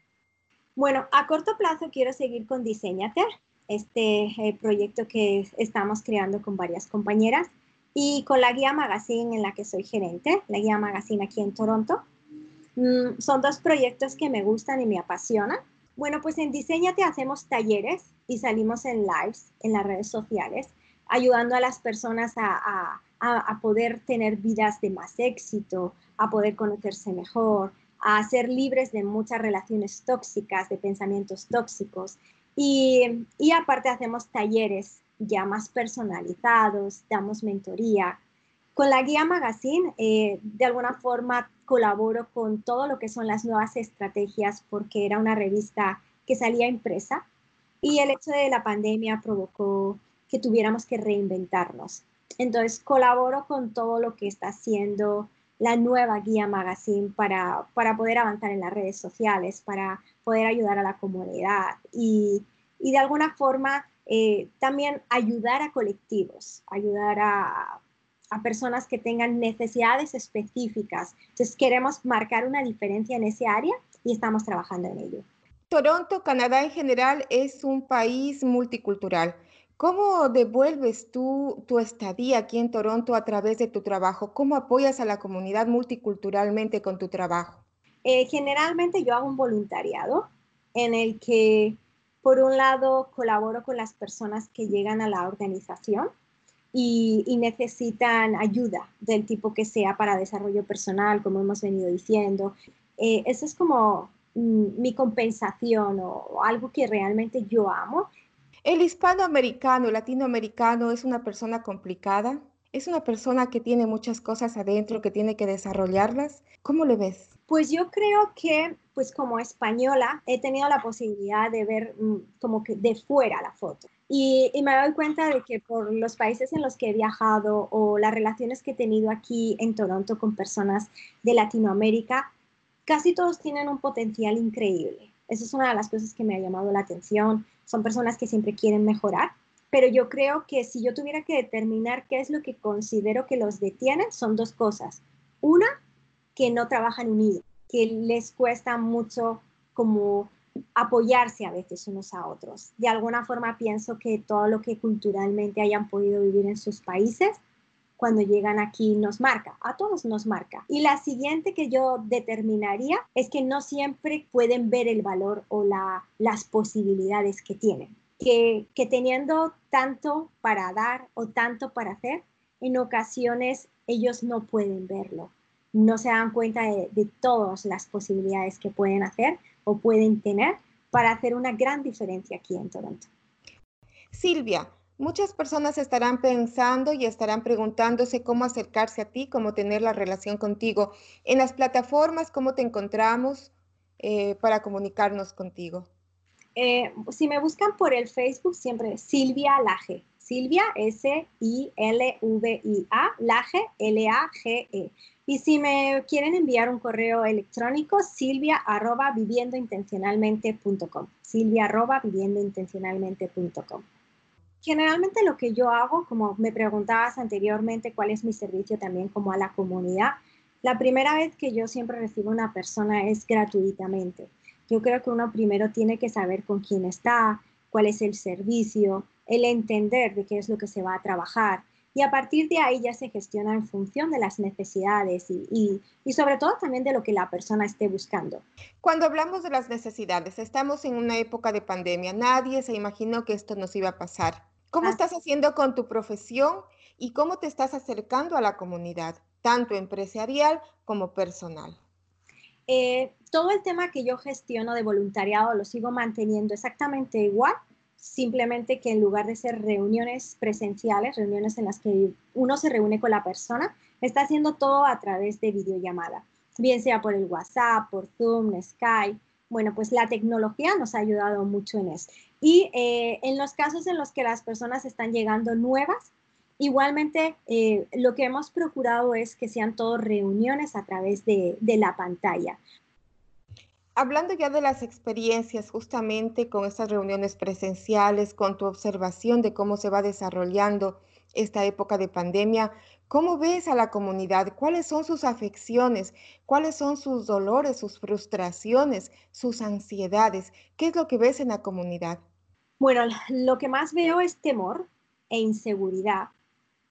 Bueno, a corto plazo quiero seguir con Diseñate, este eh, proyecto que estamos creando con varias compañeras y con la guía Magazine en la que soy gerente, la guía Magazine aquí en Toronto. Mm, son dos proyectos que me gustan y me apasionan. Bueno, pues en Diseñate hacemos talleres y salimos en lives en las redes sociales, ayudando a las personas a, a poder tener vidas de más éxito, a poder conocerse mejor, a ser libres de muchas relaciones tóxicas, de pensamientos tóxicos. Y, y, aparte hacemos talleres ya más personalizados, damos mentoría. Con la guía Magazine, eh, de alguna forma colaboro con todo lo que son las nuevas estrategias porque era una revista que salía impresa y el hecho de la pandemia provocó que tuviéramos que reinventarnos. Entonces colaboro con todo lo que está haciendo la nueva guía magazine para, para poder avanzar en las redes sociales, para poder ayudar a la comunidad y, y de alguna forma eh, también ayudar a colectivos, ayudar a, a personas que tengan necesidades específicas. Entonces queremos marcar una diferencia en ese área y estamos trabajando en ello. Toronto, Canadá en general, es un país multicultural. ¿Cómo devuelves tú tu estadía aquí en Toronto a través de tu trabajo? ¿Cómo apoyas a la comunidad multiculturalmente con tu trabajo? Eh, generalmente yo hago un voluntariado en el que, por un lado, colaboro con las personas que llegan a la organización y, necesitan ayuda del tipo que sea para desarrollo personal, como hemos venido diciendo. Eh, es como mm, mi compensación o algo que realmente yo amo el hispanoamericano, el latinoamericano es una persona complicada, es una persona que tiene muchas cosas adentro, que tiene que desarrollarlas. ¿Cómo le ves? Pues yo creo que, pues como española, he tenido la posibilidad de ver mm, como que de fuera la foto. Y, y, me doy cuenta de que por los países en los que he viajado o las relaciones que he tenido aquí en Toronto con personas de Latinoamérica, casi todos tienen un potencial increíble. Esa es una de las cosas que me ha llamado la atención son personas que siempre quieren mejorar, pero yo creo que si yo tuviera que determinar qué es lo que considero que los detiene, son dos cosas. Una, que no trabajan unidos, que les cuesta mucho como apoyarse a veces unos a otros. De alguna forma pienso que todo lo que culturalmente hayan podido vivir en sus países, cuando llegan aquí nos marca, a todos nos marca. Y la siguiente que yo determinaría es que no siempre pueden ver el valor o la, las posibilidades que tienen. Que, teniendo tanto para dar o tanto para hacer, en ocasiones ellos no pueden verlo, no se dan cuenta de, de, todas las posibilidades que pueden hacer o pueden tener para hacer una gran diferencia aquí en Toronto. Silvia, Muchas personas estarán pensando y estarán preguntándose cómo acercarse a ti, cómo tener la relación contigo. En las plataformas, ¿cómo te encontramos eh, para comunicarnos contigo? Eh, si me buscan por el Facebook, siempre Silvia Laje. Silvia, S-I-L-V-I-A, Laje, L-A-G-E. Y si me quieren enviar un correo electrónico, silvia arroba viviendointencionalmente.com. Silvia arroba viviendointencionalmente.com. Generalmente lo que yo hago, como me preguntabas anteriormente, cuál es mi servicio también como a la comunidad, la primera vez que yo siempre recibo una persona es gratuitamente. Yo creo que uno primero tiene que saber con quién está, cuál es el servicio, el entender de qué es lo que se va a trabajar. Y a partir de ahí ya se gestiona en función de las necesidades y, y, y, sobre todo también de lo que la persona esté buscando. Cuando hablamos de las necesidades, estamos en una época de pandemia. Nadie se imaginó que esto nos iba a pasar. ¿Cómo estás haciendo con tu profesión y cómo te estás acercando a la comunidad, tanto empresarial como personal? Eh, todo el tema que yo gestiono de voluntariado lo sigo manteniendo exactamente igual, simplemente que en lugar de ser reuniones presenciales, reuniones en las que uno se reúne con la persona, está haciendo todo a través de videollamada, bien sea por el WhatsApp, por Zoom, Skype. Bueno, pues la tecnología nos ha ayudado mucho en eso. Y eh, en los casos en los que las personas están llegando nuevas, igualmente eh, lo que hemos procurado es que sean todas reuniones a través de, de la pantalla. Hablando ya de las experiencias justamente con estas reuniones presenciales, con tu observación de cómo se va desarrollando esta época de pandemia, ¿cómo ves a la comunidad? ¿Cuáles son sus afecciones? ¿Cuáles son sus dolores, sus frustraciones, sus ansiedades? ¿Qué es lo que ves en la comunidad? Bueno, lo que más veo es temor e inseguridad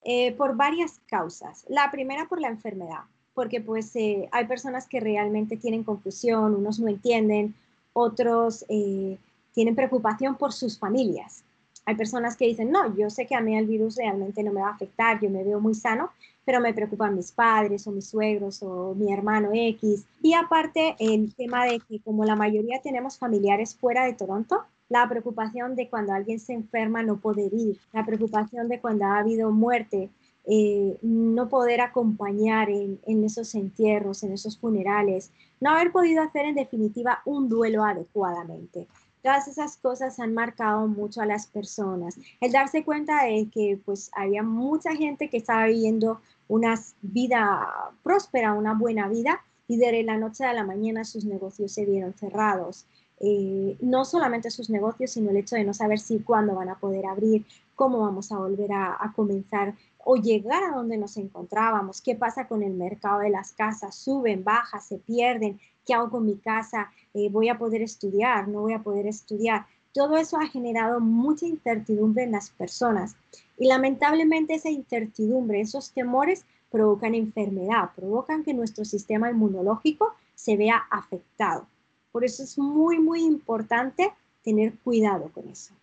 eh, por varias causas. La primera por la enfermedad. Porque pues eh, hay personas que realmente tienen confusión, unos no entienden, otros eh, tienen preocupación por sus familias. Hay personas que dicen, no, yo sé que a mí el virus realmente no me va a afectar, yo me veo muy sano, pero me preocupan mis padres o mis suegros o mi hermano X. Y aparte el tema de que como la mayoría tenemos familiares fuera de Toronto, la preocupación de cuando alguien se enferma no poder ir, la preocupación de cuando ha habido muerte, eh, no poder acompañar en, esos entierros, en esos funerales, no haber podido hacer en definitiva un duelo adecuadamente. Todas esas cosas han marcado mucho a las personas. El darse cuenta de que pues había mucha gente que estaba viviendo una vida próspera, una buena vida, y de la noche a la mañana sus negocios se vieron cerrados. Eh, no solamente sus negocios, sino el hecho de no saber si cuándo van a poder abrir, cómo vamos a volver a comenzar o llegar a donde nos encontrábamos, qué pasa con el mercado de las casas, suben, bajan, se pierden, qué hago con mi casa, eh, voy a poder estudiar, no voy a poder estudiar. Todo eso ha generado mucha incertidumbre en las personas y lamentablemente esa incertidumbre, esos temores provocan enfermedad, provocan que nuestro sistema inmunológico se vea afectado. Por eso es muy, muy importante tener cuidado con eso.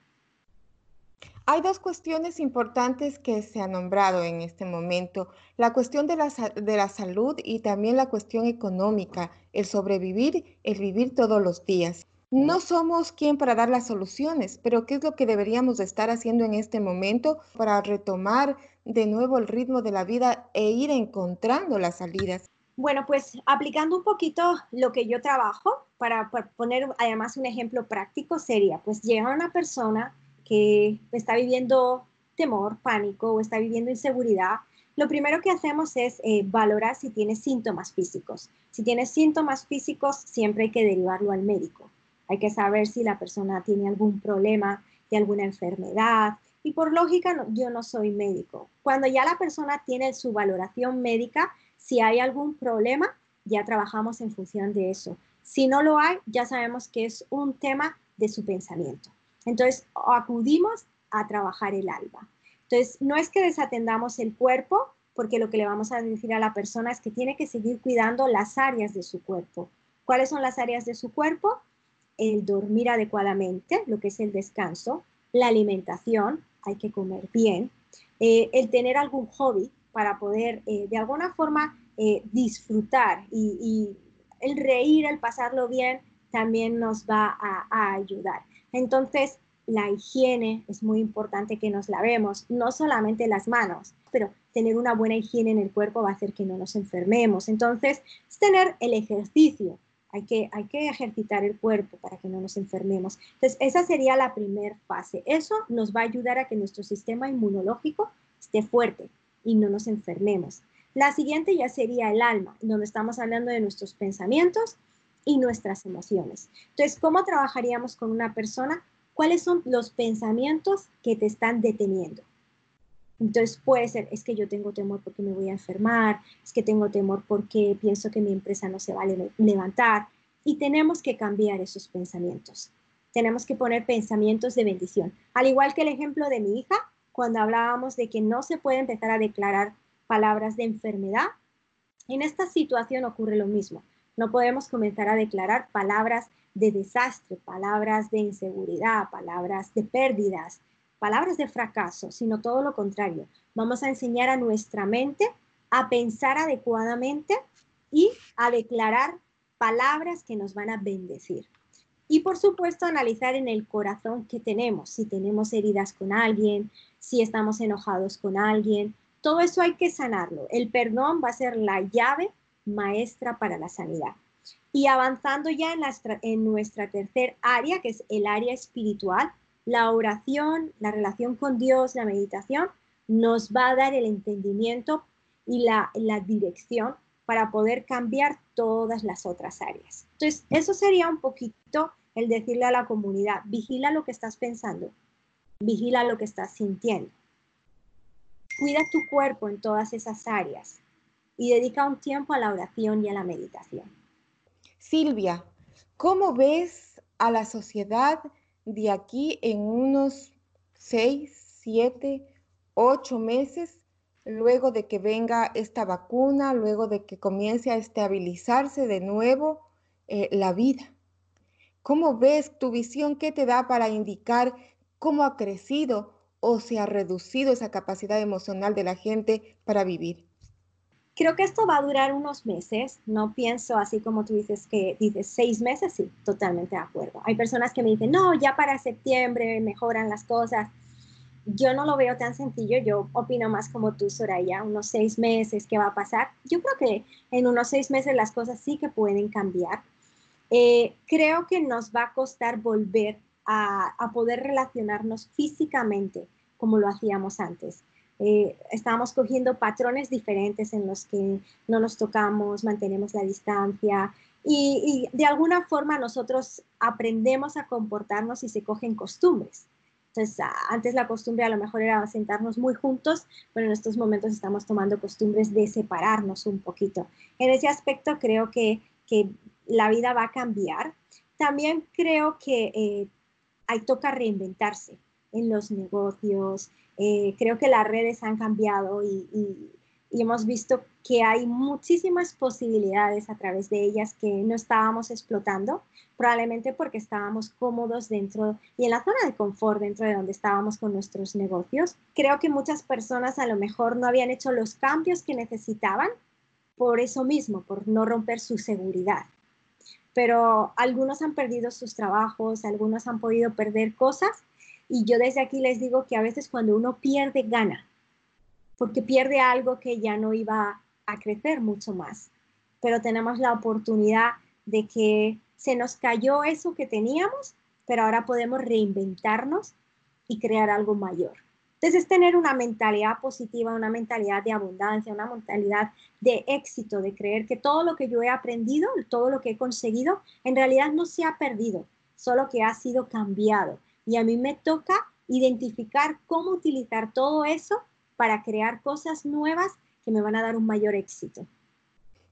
Hay dos cuestiones importantes que se han nombrado en este momento, la cuestión de la, de la, salud y también la cuestión económica, el sobrevivir, el vivir todos los días. No somos quien para dar las soluciones, pero ¿qué es lo que deberíamos estar haciendo en este momento para retomar de nuevo el ritmo de la vida e ir encontrando las salidas? Bueno, pues aplicando un poquito lo que yo trabajo, para, para poner además un ejemplo práctico, sería, pues llega una persona que está viviendo temor, pánico o está viviendo inseguridad, lo primero que hacemos es eh, valorar si tiene síntomas físicos. Si tiene síntomas físicos, siempre hay que derivarlo al médico. Hay que saber si la persona tiene algún problema de alguna enfermedad. Y por lógica, yo no soy médico. Cuando ya la persona tiene su valoración médica, si hay algún problema, ya trabajamos en función de eso. Si no lo hay, ya sabemos que es un tema de su pensamiento. Entonces, acudimos a trabajar el alma. Entonces, no es que desatendamos el cuerpo, porque lo que le vamos a decir a la persona es que tiene que seguir cuidando las áreas de su cuerpo. ¿Cuáles son las áreas de su cuerpo? El dormir adecuadamente, lo que es el descanso, la alimentación, hay que comer bien, eh, el tener algún hobby para poder eh, de alguna forma eh, disfrutar y, el reír, el pasarlo bien, también nos va a ayudar. Entonces, la higiene es muy importante que nos lavemos, no solamente las manos, pero tener una buena higiene en el cuerpo va a hacer que no nos enfermemos. Entonces, es tener el ejercicio. Hay que, hay que ejercitar el cuerpo para que no nos enfermemos. Entonces, esa sería la primera fase. Eso nos va a ayudar a que nuestro sistema inmunológico esté fuerte y no nos enfermemos. La siguiente ya sería el alma, donde estamos hablando de nuestros pensamientos y nuestras emociones. Entonces, ¿cómo trabajaríamos con una persona? ¿Cuáles son los pensamientos que te están deteniendo? Entonces puede ser, es que yo tengo temor porque me voy a enfermar, es que tengo temor porque pienso que mi empresa no se va a levantar y tenemos que cambiar esos pensamientos. Tenemos que poner pensamientos de bendición. Al igual que el ejemplo de mi hija, cuando hablábamos de que no se puede empezar a declarar palabras de enfermedad, en esta situación ocurre lo mismo. No podemos comenzar a declarar palabras de desastre, palabras de inseguridad, palabras de pérdidas, palabras de fracaso, sino todo lo contrario. Vamos a enseñar a nuestra mente a pensar adecuadamente y a declarar palabras que nos van a bendecir. Y por supuesto, analizar en el corazón qué tenemos, si tenemos heridas con alguien, si estamos enojados con alguien. Todo eso hay que sanarlo. El perdón va a ser la llave maestra para la sanidad. Y avanzando ya en, nuestra tercer área, que es el área espiritual, la oración, la relación con Dios, la meditación, nos va a dar el entendimiento y la, la dirección para poder cambiar todas las otras áreas. Entonces, eso sería un poquito el decirle a la comunidad, vigila lo que estás pensando, vigila lo que estás sintiendo. Cuida tu cuerpo en todas esas áreas y dedica un tiempo a la oración y a la meditación. Silvia, ¿cómo ves a la sociedad de aquí en unos seis, siete, ocho meses luego de que venga esta vacuna, luego de que comience a estabilizarse de nuevo eh, la vida? ¿Cómo ves tu visión? ¿Qué te da para indicar cómo ha crecido o se ha reducido esa capacidad emocional de la gente para vivir? Creo que esto va a durar unos meses. No pienso así como tú dices que dices seis meses. Sí, totalmente de acuerdo. Hay personas que me dicen, no, ya para septiembre mejoran las cosas. Yo no lo veo tan sencillo. Yo opino más como tú, Soraya. Unos seis meses, ¿qué va a pasar? Yo creo que en unos seis meses las cosas sí que pueden cambiar. Eh, creo que nos va a costar volver a, poder relacionarnos físicamente como lo hacíamos antes. Eh, estábamos cogiendo patrones diferentes en los que no nos tocamos, mantenemos la distancia y, de alguna forma nosotros aprendemos a comportarnos y se cogen costumbres. Entonces, antes la costumbre a lo mejor era sentarnos muy juntos, pero en estos momentos estamos tomando costumbres de separarnos un poquito. En ese aspecto creo que, que la vida va a cambiar. También creo que eh, hay toca reinventarse en los negocios. Eh, creo que las redes han cambiado y, hemos visto que hay muchísimas posibilidades a través de ellas que no estábamos explotando, probablemente porque estábamos cómodos dentro y en la zona de confort dentro de donde estábamos con nuestros negocios. Creo que muchas personas a lo mejor no habían hecho los cambios que necesitaban por eso mismo, por no romper su seguridad pero algunos han perdido sus trabajos, algunos han podido perder cosas y yo desde aquí les digo que a veces cuando uno pierde, gana, porque pierde algo que ya no iba a crecer mucho más, pero tenemos la oportunidad de que se nos cayó eso que teníamos, pero ahora podemos reinventarnos y crear algo mayor. Entonces, es tener una mentalidad positiva, una mentalidad de abundancia, una mentalidad de éxito, de creer que todo lo que yo he aprendido, todo lo que he conseguido, en realidad no se ha perdido, solo que ha sido cambiado. Y a mí me toca identificar cómo utilizar todo eso para crear cosas nuevas que me van a dar un mayor éxito.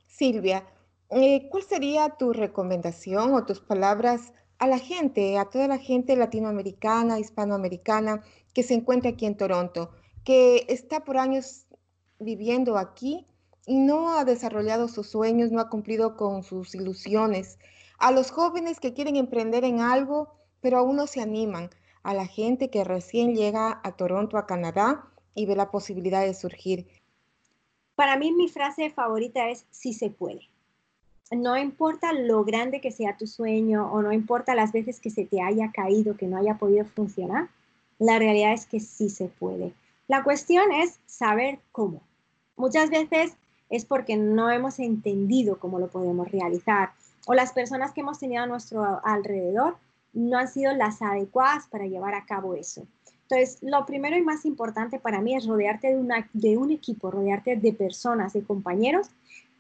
Silvia, eh, ¿cuál sería tu recomendación o tus palabras a la gente, a toda la gente latinoamericana, hispanoamericana que se encuentra aquí en Toronto, que está por años viviendo aquí y no ha desarrollado sus sueños, no ha cumplido con sus ilusiones. A los jóvenes que quieren emprender en algo, pero aún no se animan. A la gente que recién llega a Toronto, a Canadá, y ve la posibilidad de surgir. Para mí mi frase favorita es sí se puede no importa lo grande que sea tu sueño o no importa las veces que se te haya caído, que no haya podido funcionar, la realidad es que sí se puede. La cuestión es saber cómo. Muchas veces es porque no hemos entendido cómo lo podemos realizar o las personas que hemos tenido a nuestro alrededor no han sido las adecuadas para llevar a cabo eso. Entonces, lo primero y más importante para mí es rodearte de, una, de un equipo, rodearte de personas, de compañeros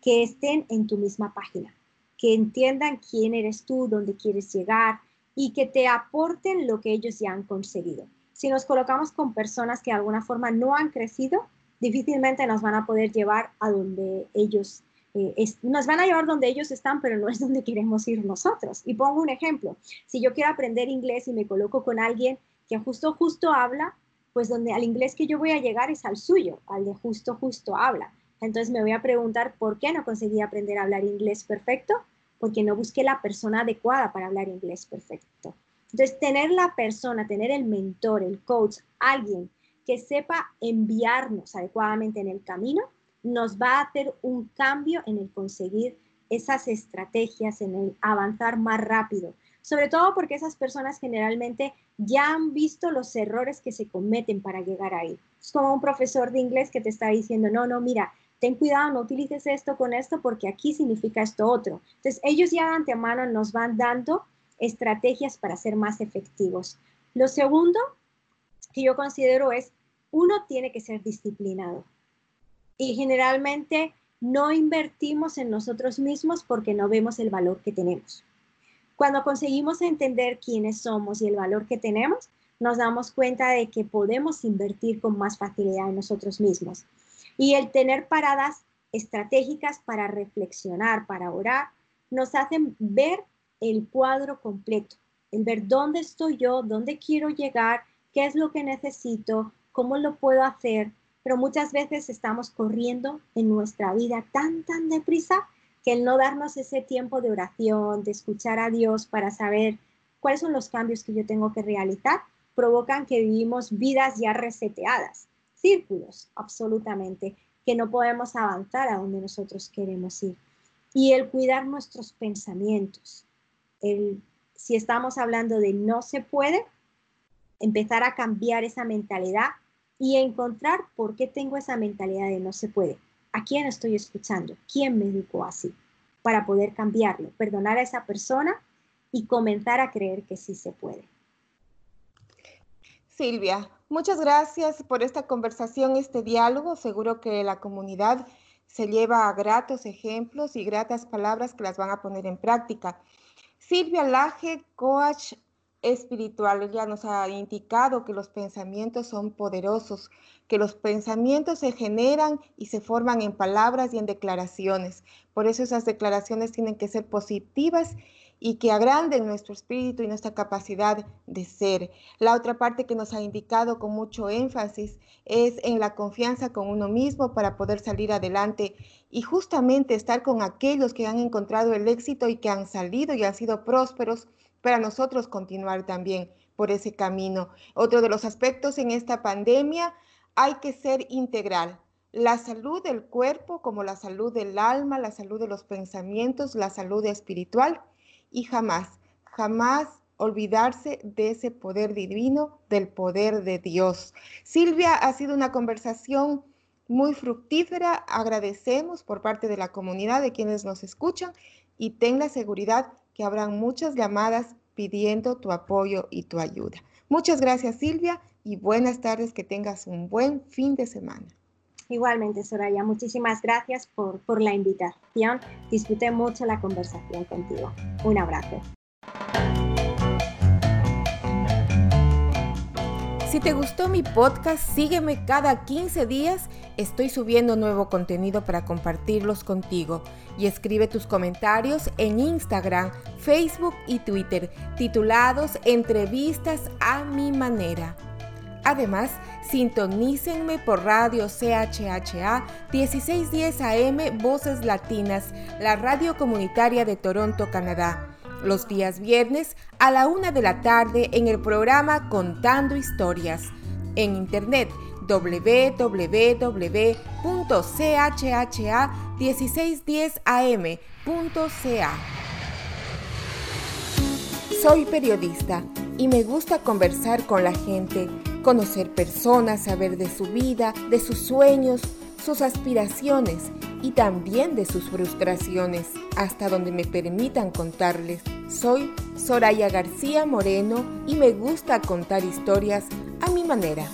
que estén en tu misma página, que entiendan quién eres tú, dónde quieres llegar y que te aporten lo que ellos ya han conseguido. Si nos colocamos con personas que de alguna forma no han crecido, difícilmente nos van a poder llevar a donde ellos eh, nos van a llevar donde ellos están, pero no es donde queremos ir nosotros. Y pongo un ejemplo. Si yo quiero aprender inglés y me coloco con alguien que justo, justo habla, pues donde al inglés que yo voy a llegar es al suyo, al de justo, justo habla. Entonces me voy a preguntar por qué no conseguí aprender a hablar inglés perfecto, porque no busqué la persona adecuada para hablar inglés perfecto. Entonces, tener la persona, tener el mentor, el coach, alguien que sepa enviarnos adecuadamente en el camino, nos va a hacer un cambio en el conseguir esas estrategias, en el avanzar más rápido. Sobre todo porque esas personas generalmente ya han visto los errores que se cometen para llegar ahí. Es como un profesor de inglés que te está diciendo, no, no, mira, ten cuidado, no utilices esto con esto porque aquí significa esto otro. Entonces, ellos ya de antemano nos van dando estrategias para ser más efectivos. Lo segundo que yo considero es, uno tiene que ser disciplinado. Y generalmente no invertimos en nosotros mismos porque no vemos el valor que tenemos. Cuando conseguimos entender quiénes somos y el valor que tenemos, nos damos cuenta de que podemos invertir con más facilidad en nosotros mismos. Y el tener paradas estratégicas para reflexionar, para orar, nos hacen ver el cuadro completo, el ver dónde estoy yo, dónde quiero llegar, qué es lo que necesito, cómo lo puedo hacer, pero muchas veces estamos corriendo en nuestra vida tan, tan deprisa que el no darnos ese tiempo de oración, de escuchar a Dios para saber cuáles son los cambios que yo tengo que realizar, provocan que vivimos vidas ya reseteadas, círculos absolutamente, que no podemos avanzar a donde nosotros queremos ir. Y el cuidar nuestros pensamientos, el, si estamos hablando de no se puede, empezar a cambiar esa mentalidad y encontrar por qué tengo esa mentalidad de no se puede. ¿A quién estoy escuchando? ¿Quién me educó así? Para poder cambiarlo, perdonar a esa persona y comenzar a creer que sí se puede. Silvia, muchas gracias por esta conversación, este diálogo. Seguro que la comunidad se lleva a gratos ejemplos y gratas palabras que las van a poner en práctica. Silvia Laje, coach espiritual ya nos ha indicado que los pensamientos son poderosos, que los pensamientos se generan y se forman en palabras y en declaraciones. Por eso esas declaraciones tienen que ser positivas y que agranden nuestro espíritu y nuestra capacidad de ser. La otra parte que nos ha indicado con mucho énfasis es en la confianza con uno mismo para poder salir adelante y justamente estar con aquellos que han encontrado el éxito y que han salido y han sido prósperos para nosotros continuar también por ese camino. Otro de los aspectos en esta pandemia, hay que ser integral. La salud del cuerpo como la salud del alma, la salud de los pensamientos, la salud espiritual y jamás, jamás olvidarse de ese poder divino, del poder de Dios. Silvia, ha sido una conversación muy fructífera. Agradecemos por parte de la comunidad de quienes nos escuchan y ten la seguridad que habrán muchas llamadas pidiendo tu apoyo y tu ayuda. Muchas gracias Silvia y buenas tardes, que tengas un buen fin de semana. Igualmente, Soraya, muchísimas gracias por, por la invitación. Disfruté mucho la conversación contigo. Un abrazo. Si te gustó mi podcast, sígueme cada 15 días. Estoy subiendo nuevo contenido para compartirlos contigo. Y escribe tus comentarios en Instagram, Facebook y Twitter, titulados Entrevistas a mi manera. Además, sintonícenme por radio CHHA 1610 AM Voces Latinas, la radio comunitaria de Toronto, Canadá los días viernes a la una de la tarde en el programa Contando Historias. En internet www.chha1610am.ca. Soy periodista y me gusta conversar con la gente, conocer personas, saber de su vida, de sus sueños, sus aspiraciones y también de sus frustraciones, hasta donde me permitan contarles. Soy Soraya García Moreno y me gusta contar historias a mi manera.